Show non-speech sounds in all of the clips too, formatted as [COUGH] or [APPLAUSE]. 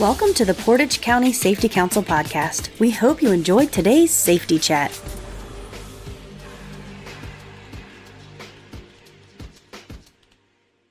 Welcome to the Portage County Safety Council podcast. We hope you enjoyed today's safety chat.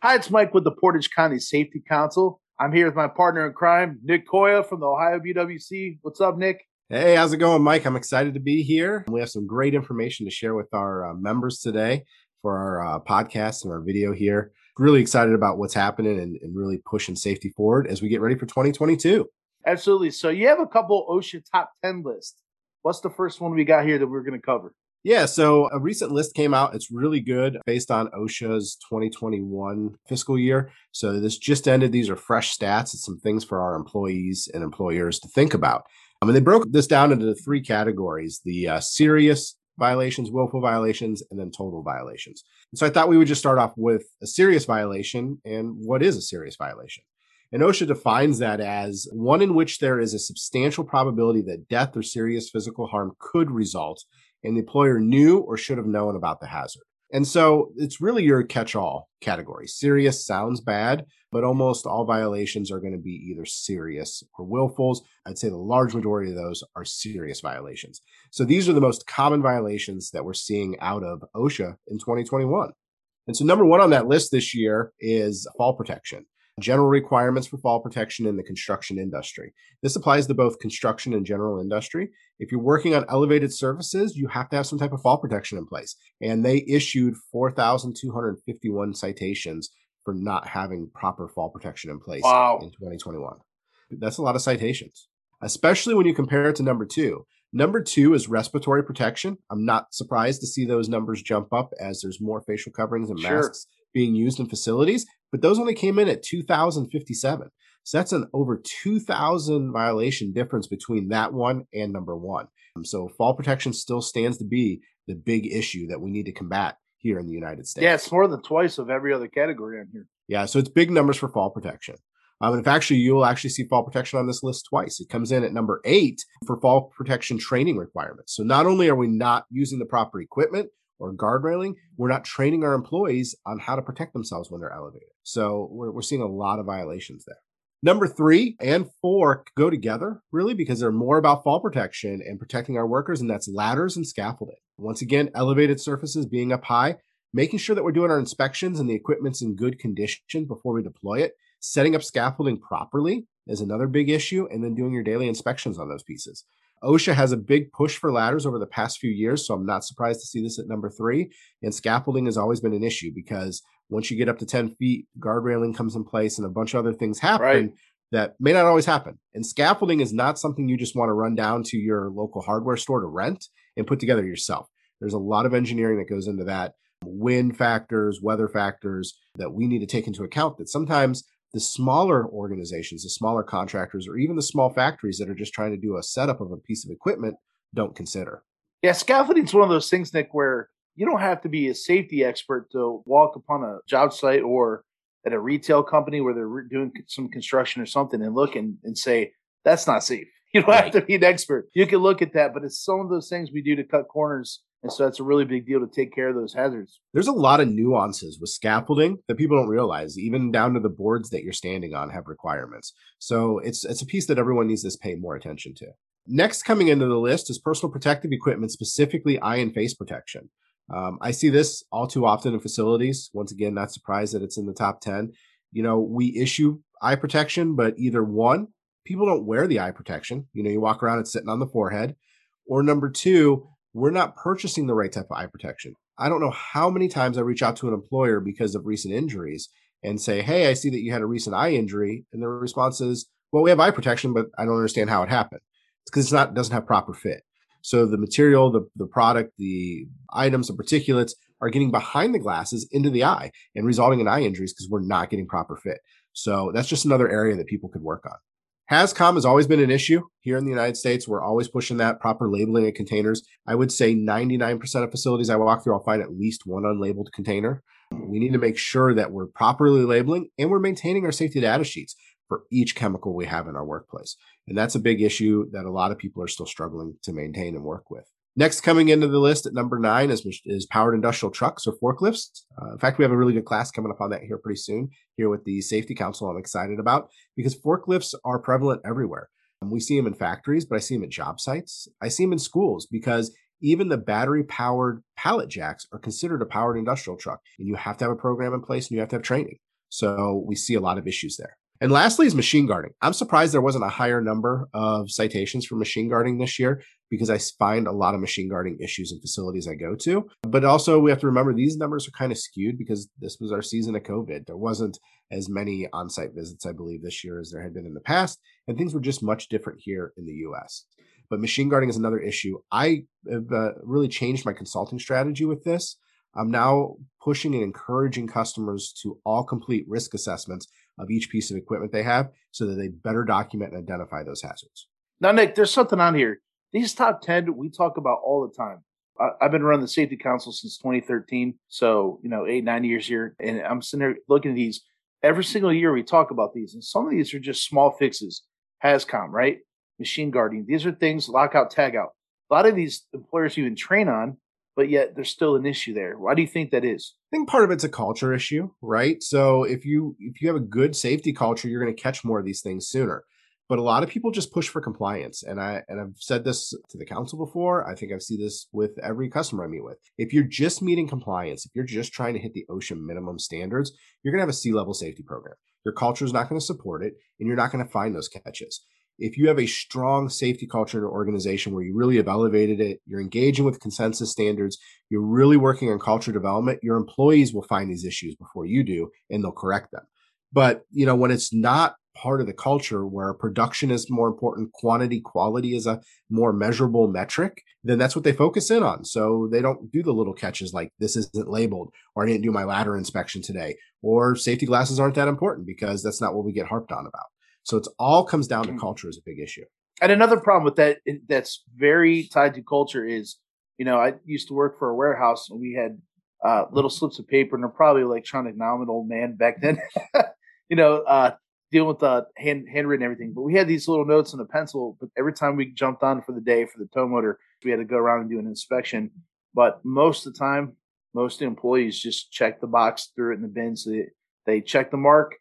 Hi, it's Mike with the Portage County Safety Council. I'm here with my partner in crime, Nick Koya from the Ohio BWC. What's up, Nick? Hey, how's it going, Mike? I'm excited to be here. We have some great information to share with our uh, members today for our uh, podcast and our video here really excited about what's happening and, and really pushing safety forward as we get ready for 2022. Absolutely. So you have a couple OSHA top 10 lists. What's the first one we got here that we're going to cover? Yeah, so a recent list came out. It's really good based on OSHA's 2021 fiscal year. So this just ended. These are fresh stats. It's some things for our employees and employers to think about. I mean, they broke this down into three categories the uh, serious, violations, willful violations, and then total violations. And so I thought we would just start off with a serious violation and what is a serious violation. And OSHA defines that as one in which there is a substantial probability that death or serious physical harm could result, and the employer knew or should have known about the hazard. And so it's really your catch all category. Serious sounds bad, but almost all violations are going to be either serious or willfuls. I'd say the large majority of those are serious violations. So these are the most common violations that we're seeing out of OSHA in 2021. And so number one on that list this year is fall protection general requirements for fall protection in the construction industry. This applies to both construction and general industry. If you're working on elevated surfaces, you have to have some type of fall protection in place. And they issued 4,251 citations for not having proper fall protection in place wow. in 2021. That's a lot of citations, especially when you compare it to number two. Number two is respiratory protection. I'm not surprised to see those numbers jump up as there's more facial coverings and masks sure. being used in facilities but those only came in at 2,057. So that's an over 2,000 violation difference between that one and number one. Um, so fall protection still stands to be the big issue that we need to combat here in the United States. Yeah, it's more than twice of every other category on here. Yeah, so it's big numbers for fall protection. Um, and if actually you'll actually see fall protection on this list twice. It comes in at number eight for fall protection training requirements. So not only are we not using the proper equipment, or guard railing, we're not training our employees on how to protect themselves when they're elevated. So we're, we're seeing a lot of violations there. Number three and four go together really because they're more about fall protection and protecting our workers, and that's ladders and scaffolding. Once again, elevated surfaces being up high, making sure that we're doing our inspections and the equipment's in good condition before we deploy it. Setting up scaffolding properly is another big issue, and then doing your daily inspections on those pieces. OSHA has a big push for ladders over the past few years, so I'm not surprised to see this at number three. And scaffolding has always been an issue because once you get up to 10 feet, guard railing comes in place and a bunch of other things happen right. that may not always happen. And scaffolding is not something you just want to run down to your local hardware store to rent and put together yourself. There's a lot of engineering that goes into that, wind factors, weather factors that we need to take into account that sometimes the smaller organizations, the smaller contractors, or even the small factories that are just trying to do a setup of a piece of equipment don't consider. Yeah, scaffolding is one of those things, Nick, where you don't have to be a safety expert to walk upon a job site or at a retail company where they're doing some construction or something and look and, and say, that's not safe. [LAUGHS] You don't right. have to be an expert. You can look at that, but it's some of those things we do to cut corners and so that's a really big deal to take care of those hazards. There's a lot of nuances with scaffolding that people don't realize, even down to the boards that you're standing on have requirements. So it's it's a piece that everyone needs to pay more attention to. Next coming into the list is personal protective equipment, specifically eye and face protection. Um, I see this all too often in facilities. Once again, not surprised that it's in the top 10. You know, we issue eye protection, but either one, people don't wear the eye protection. You know, you walk around, it's sitting on the forehead. Or number two, we're not purchasing the right type of eye protection. I don't know how many times I reach out to an employer because of recent injuries and say, Hey, I see that you had a recent eye injury. And the response is, Well, we have eye protection, but I don't understand how it happened. It's because it's not doesn't have proper fit. So the material, the, the product, the items, the particulates are getting behind the glasses into the eye and resulting in eye injuries because we're not getting proper fit. So that's just another area that people could work on. HazCom has always been an issue here in the United States. We're always pushing that proper labeling of containers. I would say 99% of facilities I walk through, I'll find at least one unlabeled container. We need to make sure that we're properly labeling and we're maintaining our safety data sheets for each chemical we have in our workplace. And that's a big issue that a lot of people are still struggling to maintain and work with. Next, coming into the list at number nine is, is powered industrial trucks or forklifts. Uh, in fact, we have a really good class coming up on that here pretty soon, here with the Safety Council. I'm excited about because forklifts are prevalent everywhere. Um, we see them in factories, but I see them at job sites. I see them in schools because even the battery powered pallet jacks are considered a powered industrial truck. And you have to have a program in place and you have to have training. So we see a lot of issues there. And lastly is machine guarding. I'm surprised there wasn't a higher number of citations for machine guarding this year because I find a lot of machine guarding issues in facilities I go to. But also, we have to remember these numbers are kind of skewed because this was our season of COVID. There wasn't as many on site visits, I believe, this year as there had been in the past. And things were just much different here in the US. But machine guarding is another issue. I have uh, really changed my consulting strategy with this. I'm now pushing and encouraging customers to all complete risk assessments of each piece of equipment they have so that they better document and identify those hazards. Now, Nick, there's something on here. These top 10 we talk about all the time. I, have been running the safety council since 2013. So, you know, eight, nine years here. And I'm sitting there looking at these. Every single year we talk about these. And some of these are just small fixes. HazCom, right? Machine guarding. These are things, lockout, tagout. A lot of these employers even train on but yet there's still an issue there. Why do you think that is? I think part of it's a culture issue, right? So if you if you have a good safety culture, you're going to catch more of these things sooner. But a lot of people just push for compliance, and I and I've said this to the council before. I think I've seen this with every customer I meet with. If you're just meeting compliance, if you're just trying to hit the OSHA minimum standards, you're going to have a C level safety program. Your culture is not going to support it, and you're not going to find those catches if you have a strong safety culture in an organization where you really have elevated it, you're engaging with consensus standards, you're really working on culture development, your employees will find these issues before you do and they'll correct them. But, you know, when it's not part of the culture where production is more important, quantity, quality is a more measurable metric, then that's what they focus in on. So they don't do the little catches like this isn't labeled or I didn't do my ladder inspection today or safety glasses aren't that important because that's not what we get harped on about. So it's all comes down to mm. culture is a big issue. And another problem with that that's very tied to culture is, you know, I used to work for a warehouse and we had uh, little slips of paper, and they're probably electronic now. I'm an old man back then, [LAUGHS] you know, uh, dealing with the hand handwritten everything. But we had these little notes and a pencil. But every time we jumped on for the day for the tow motor, we had to go around and do an inspection. But most of the time, most employees just check the box, threw it in the bin, so they, they check the mark,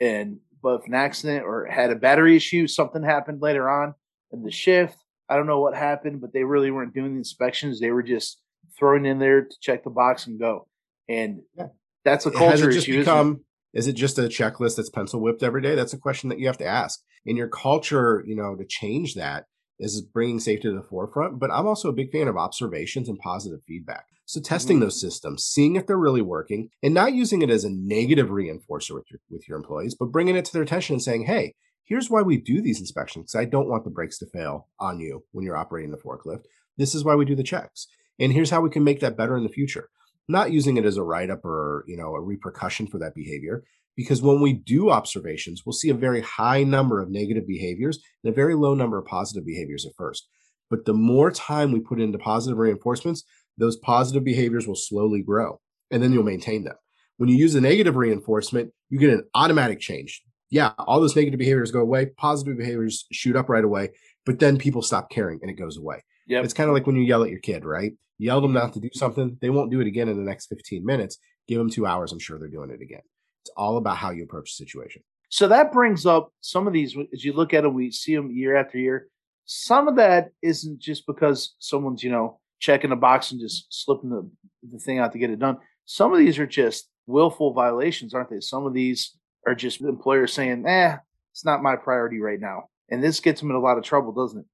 and but if an accident or had a battery issue, something happened later on in the shift. I don't know what happened, but they really weren't doing the inspections. They were just throwing in there to check the box and go. And that's a culture it issue. Become, is it just a checklist that's pencil whipped every day? That's a question that you have to ask. In your culture, you know, to change that is bringing safety to the forefront. But I'm also a big fan of observations and positive feedback. So testing mm-hmm. those systems, seeing if they're really working, and not using it as a negative reinforcer with your with your employees, but bringing it to their attention and saying, "Hey, here's why we do these inspections because I don't want the brakes to fail on you when you're operating the forklift. This is why we do the checks, and here's how we can make that better in the future." Not using it as a write up or you know a repercussion for that behavior, because when we do observations, we'll see a very high number of negative behaviors and a very low number of positive behaviors at first. But the more time we put into positive reinforcements, those positive behaviors will slowly grow and then you'll maintain them. When you use a negative reinforcement, you get an automatic change. Yeah, all those negative behaviors go away, positive behaviors shoot up right away, but then people stop caring and it goes away. Yeah, It's kind of like when you yell at your kid, right? You yell them not to do something, they won't do it again in the next 15 minutes. Give them two hours, I'm sure they're doing it again. It's all about how you approach the situation. So that brings up some of these, as you look at them, we see them year after year. Some of that isn't just because someone's, you know, checking a box and just slipping the, the thing out to get it done. Some of these are just willful violations, aren't they? Some of these are just employers saying, eh, it's not my priority right now. And this gets them in a lot of trouble, doesn't it?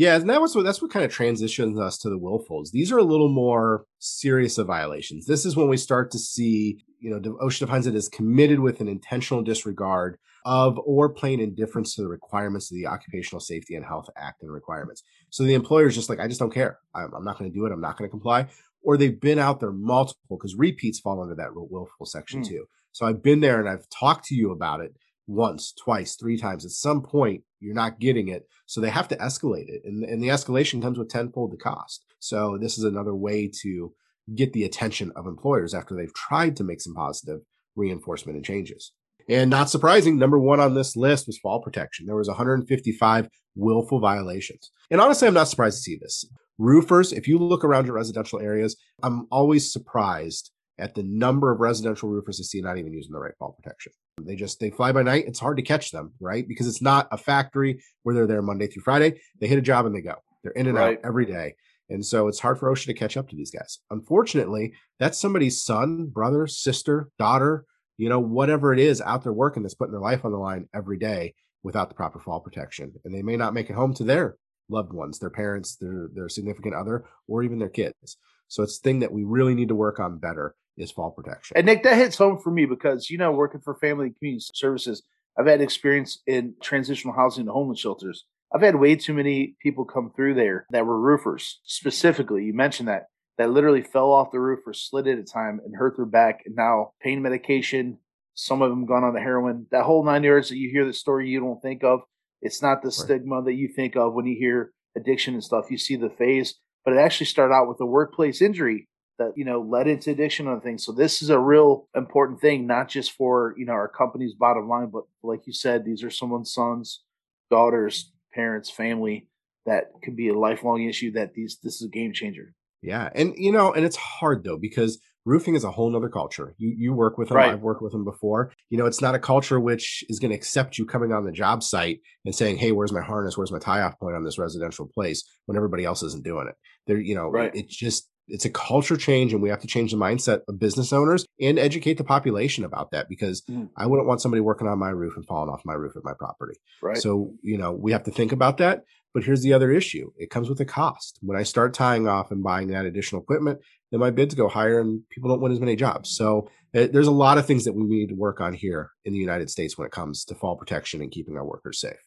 Yeah, and that was what that's what kind of transitions us to the willfuls. These are a little more serious of violations. This is when we start to see, you know, OSHA defines it as committed with an intentional disregard of or plain indifference to the requirements of the Occupational Safety and Health Act and requirements. So the employer is just like, I just don't care. I'm, I'm not going to do it. I'm not going to comply. Or they've been out there multiple because repeats fall under that willful section mm. too. So I've been there and I've talked to you about it once, twice, three times. At some point, you're not getting it. So they have to escalate it. And, and the escalation comes with tenfold the cost. So this is another way to get the attention of employers after they've tried to make some positive reinforcement and changes. And not surprising, number one on this list was fall protection. There was 155 willful violations. And honestly, I'm not surprised to see this. Roofers, if you look around your residential areas, I'm always surprised at the number of residential roofers I see not even using the right fall protection. They just they fly by night. It's hard to catch them, right? Because it's not a factory where they're there Monday through Friday. They hit a job and they go. They're in and right. out every day. And so it's hard for OSHA to catch up to these guys. Unfortunately, that's somebody's son, brother, sister, daughter, you know, whatever it is out there working that's putting their life on the line every day without the proper fall protection. And they may not make it home to their loved ones, their parents, their their significant other, or even their kids. So it's a thing that we really need to work on better is fall protection. And Nick, that hits home for me because you know, working for family and community services, I've had experience in transitional housing and homeless shelters. I've had way too many people come through there that were roofers. Specifically, you mentioned that that literally fell off the roof or slid at a time and hurt their back, and now pain medication. Some of them gone on the heroin. That whole nine yards that you hear the story you don't think of. It's not the right. stigma that you think of when you hear addiction and stuff. You see the phase, but it actually started out with a workplace injury that you know led into addiction and things. So this is a real important thing, not just for you know our company's bottom line, but like you said, these are someone's sons, daughters, parents, family that could be a lifelong issue. That these this is a game changer. Yeah, and you know, and it's hard though because roofing is a whole nother culture. You you work with them. Right. I've worked with them before. You know, it's not a culture which is going to accept you coming on the job site and saying, "Hey, where's my harness? Where's my tie off point on this residential place?" When everybody else isn't doing it. There, you know, right. it's just it's a culture change and we have to change the mindset of business owners and educate the population about that because mm. I wouldn't want somebody working on my roof and falling off my roof at my property. Right. So, you know, we have to think about that. But here's the other issue. It comes with a cost. When I start tying off and buying that additional equipment, then my bids go higher and people don't win as many jobs. So it, eh, there's a lot of things that we need to work on here in the United States when it comes to fall protection and keeping our workers safe.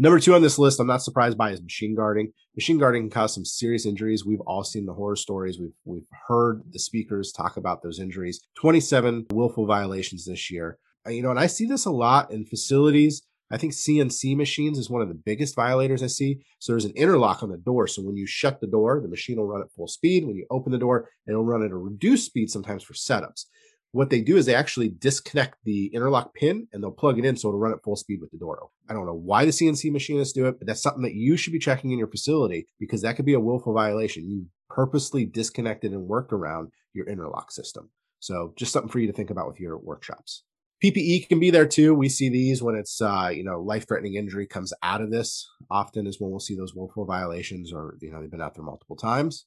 Number two on this list, I'm not surprised by is machine guarding. Machine guarding can cause some serious injuries. We've all seen the horror stories. We've we've heard the speakers talk about those injuries. 27 willful violations this year. You know, and I see this a lot in facilities. I think CNC machines is one of the biggest violators I see. So there's an interlock on the door. So when you shut the door, the machine will run at full speed. When you open the door, it'll run at a reduced speed sometimes for setups what they do is they actually disconnect the interlock pin and they'll plug it in so it'll run at full speed with the door open. I don't know why the CNC machinists do it, but that's something that you should be checking in your facility because that could be a willful violation. You purposely disconnected and worked around your interlock system. So just something for you to think about with your workshops. PPE can be there too. We see these when it's uh, you know life threatening injury comes out of this. Often is when we'll see those willful violations, or you know they've been out there multiple times.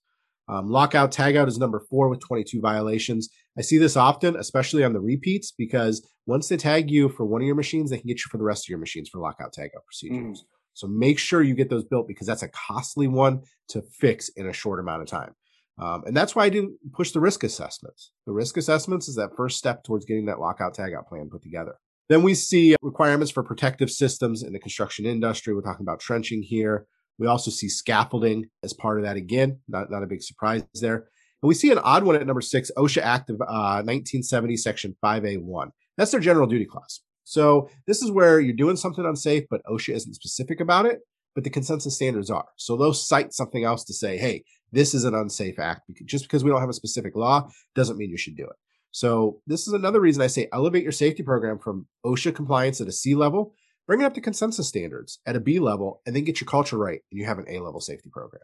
Um, lockout tagout is number four with 22 violations. I see this often, especially on the repeats, because once they tag you for one of your machines, they can get you for the rest of your machines for lockout tagout procedures. Mm. So make sure you get those built because that's a costly one to fix in a short amount of time. Um, and that's why I do push the risk assessments. The risk assessments is that first step towards getting that lockout tagout plan put together. Then we see requirements for protective systems in the construction industry. We're talking about trenching here. We also see scaffolding as part of that again, not, not a big surprise there. And we see an odd one at number six, OSHA Act of uh, 1970, Section 5A1. That's their general duty clause. So this is where you're doing something unsafe, but OSHA isn't specific about it, but the consensus standards are. So they'll cite something else to say, hey, this is an unsafe act. Just because we don't have a specific law doesn't mean you should do it. So this is another reason I say elevate your safety program from OSHA compliance at a C level bring it up to consensus standards at a B level, and then get your culture right, and you have an A level safety program.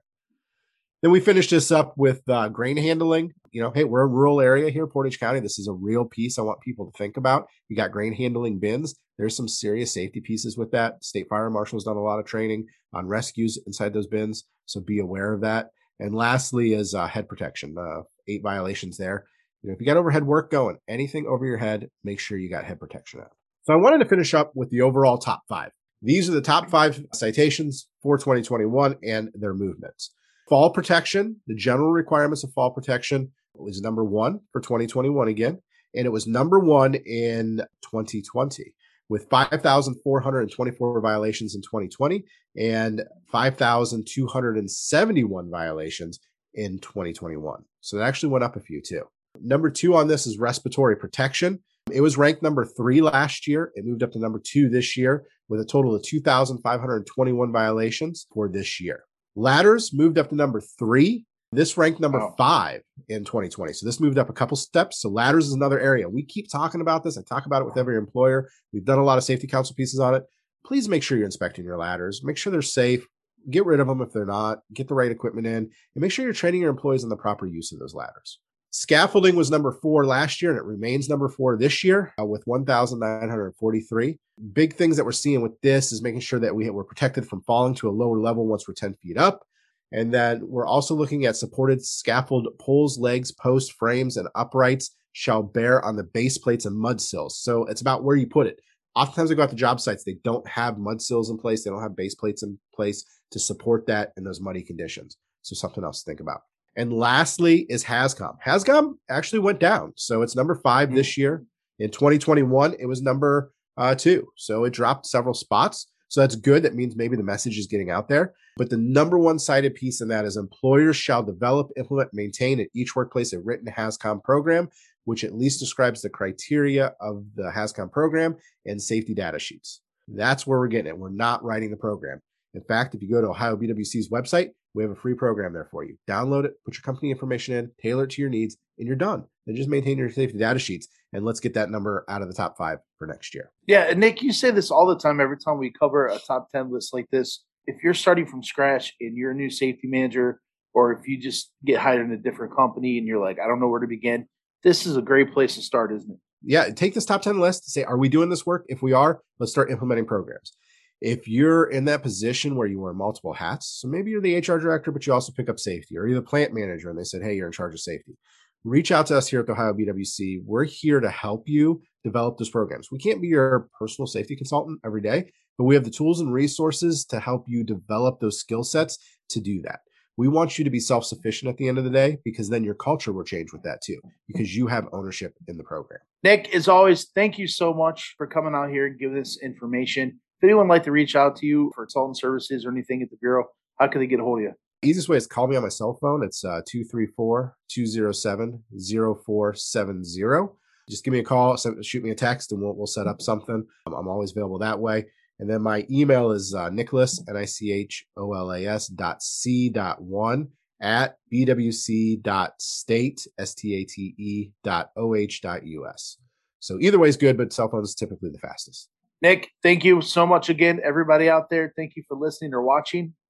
Then we finish this up with uh, grain handling. You know, hey, we're a rural area here, Portage County. This is a real piece I want people to think about. You got grain handling bins. There's some serious safety pieces with that. State Fire Marshal's done a lot of training on rescues inside those bins, so be aware of that. And lastly is uh, head protection. Uh, eight violations there. You know, if you got overhead work going, anything over your head, make sure you got head protection out. So I wanted to finish up with the overall top five. These are the top five citations for 2021 and their movements. Fall protection, the general requirements of fall protection was number one for 2021 again, and it was number one in 2020 with 5,424 violations in 2020 and 5,271 violations in 2021. So it actually went up a few too. Number two on this is respiratory protection. It was ranked number three last year. It moved up to number two this year with a total of 2,521 violations for this year. Ladders moved up to number three. This ranked number wow. five in 2020. So this moved up a couple steps. So ladders is another area. We keep talking about this. I talk about it with every employer. We've done a lot of safety council pieces on it. Please make sure you're inspecting your ladders. Make sure they're safe. get rid of them if they're not, get the right equipment in, and make sure you're training your employees on the proper use of those ladders. Scaffolding was number four last year, and it remains number four this year uh, with 1,943. Big things that we're seeing with this is making sure that we, we're protected from falling to a lower level once we're 10 feet up. And then we're also looking at supported scaffold poles, legs, post, frames, and uprights shall bear on the base plates and mud sills. So it's about where you put it. Oftentimes, I go out to job sites, they don't have mud sills in place, they don't have base plates in place to support that in those muddy conditions. So something else to think about. And lastly is HazCom. HazCom actually went down. So it's number five this year. In 2021, it was number uh, two. So it dropped several spots. So that's good. That means maybe the message is getting out there. But the number one cited piece in that is employers shall develop, implement, maintain at each workplace a written HazCom program, which at least describes the criteria of the HazCom program and safety data sheets. That's where we're getting it. We're not writing the program. In fact, if you go to Ohio BWC's website, we have a free program there for you. Download it, put your company information in, tailor it to your needs, and you're done. Then just maintain your safety data sheets and let's get that number out of the top five for next year. Yeah, and Nick, you say this all the time every time we cover a top 10 list like this. If you're starting from scratch and you're a new safety manager, or if you just get hired in a different company and you're like, I don't know where to begin, this is a great place to start, isn't it? Yeah, take this top 10 list and say, are we doing this work? If we are, let's start implementing programs if you're in that position where you wear multiple hats, so maybe you're the HR director, but you also pick up safety, or you're the plant manager and they said, hey, you're in charge of safety, reach out to us here at the Ohio BWC. We're here to help you develop those programs. We can't be your personal safety consultant every day, but we have the tools and resources to help you develop those skill sets to do that. We want you to be self sufficient at the end of the day because then your culture will change with that too, because you have ownership in the program. Nick, as always, thank you so much for coming out here and giving this information. If anyone would like to reach out to you for consultant services or anything at the Bureau, how can they get a hold of you? Easiest way is call me on my cell phone. It's uh, 234 207 0470. Just give me a call, shoot me a text, and we'll, we'll set up something. I'm, I'm always available that way. And then my email is uh, Nicholas, N I C H O L A S dot C dot one at bwc dot state, S T A T E dot O H dot US. So either way is good, but cell phone is typically the fastest. Nick, thank you so much again. Everybody out there, thank you for listening or watching.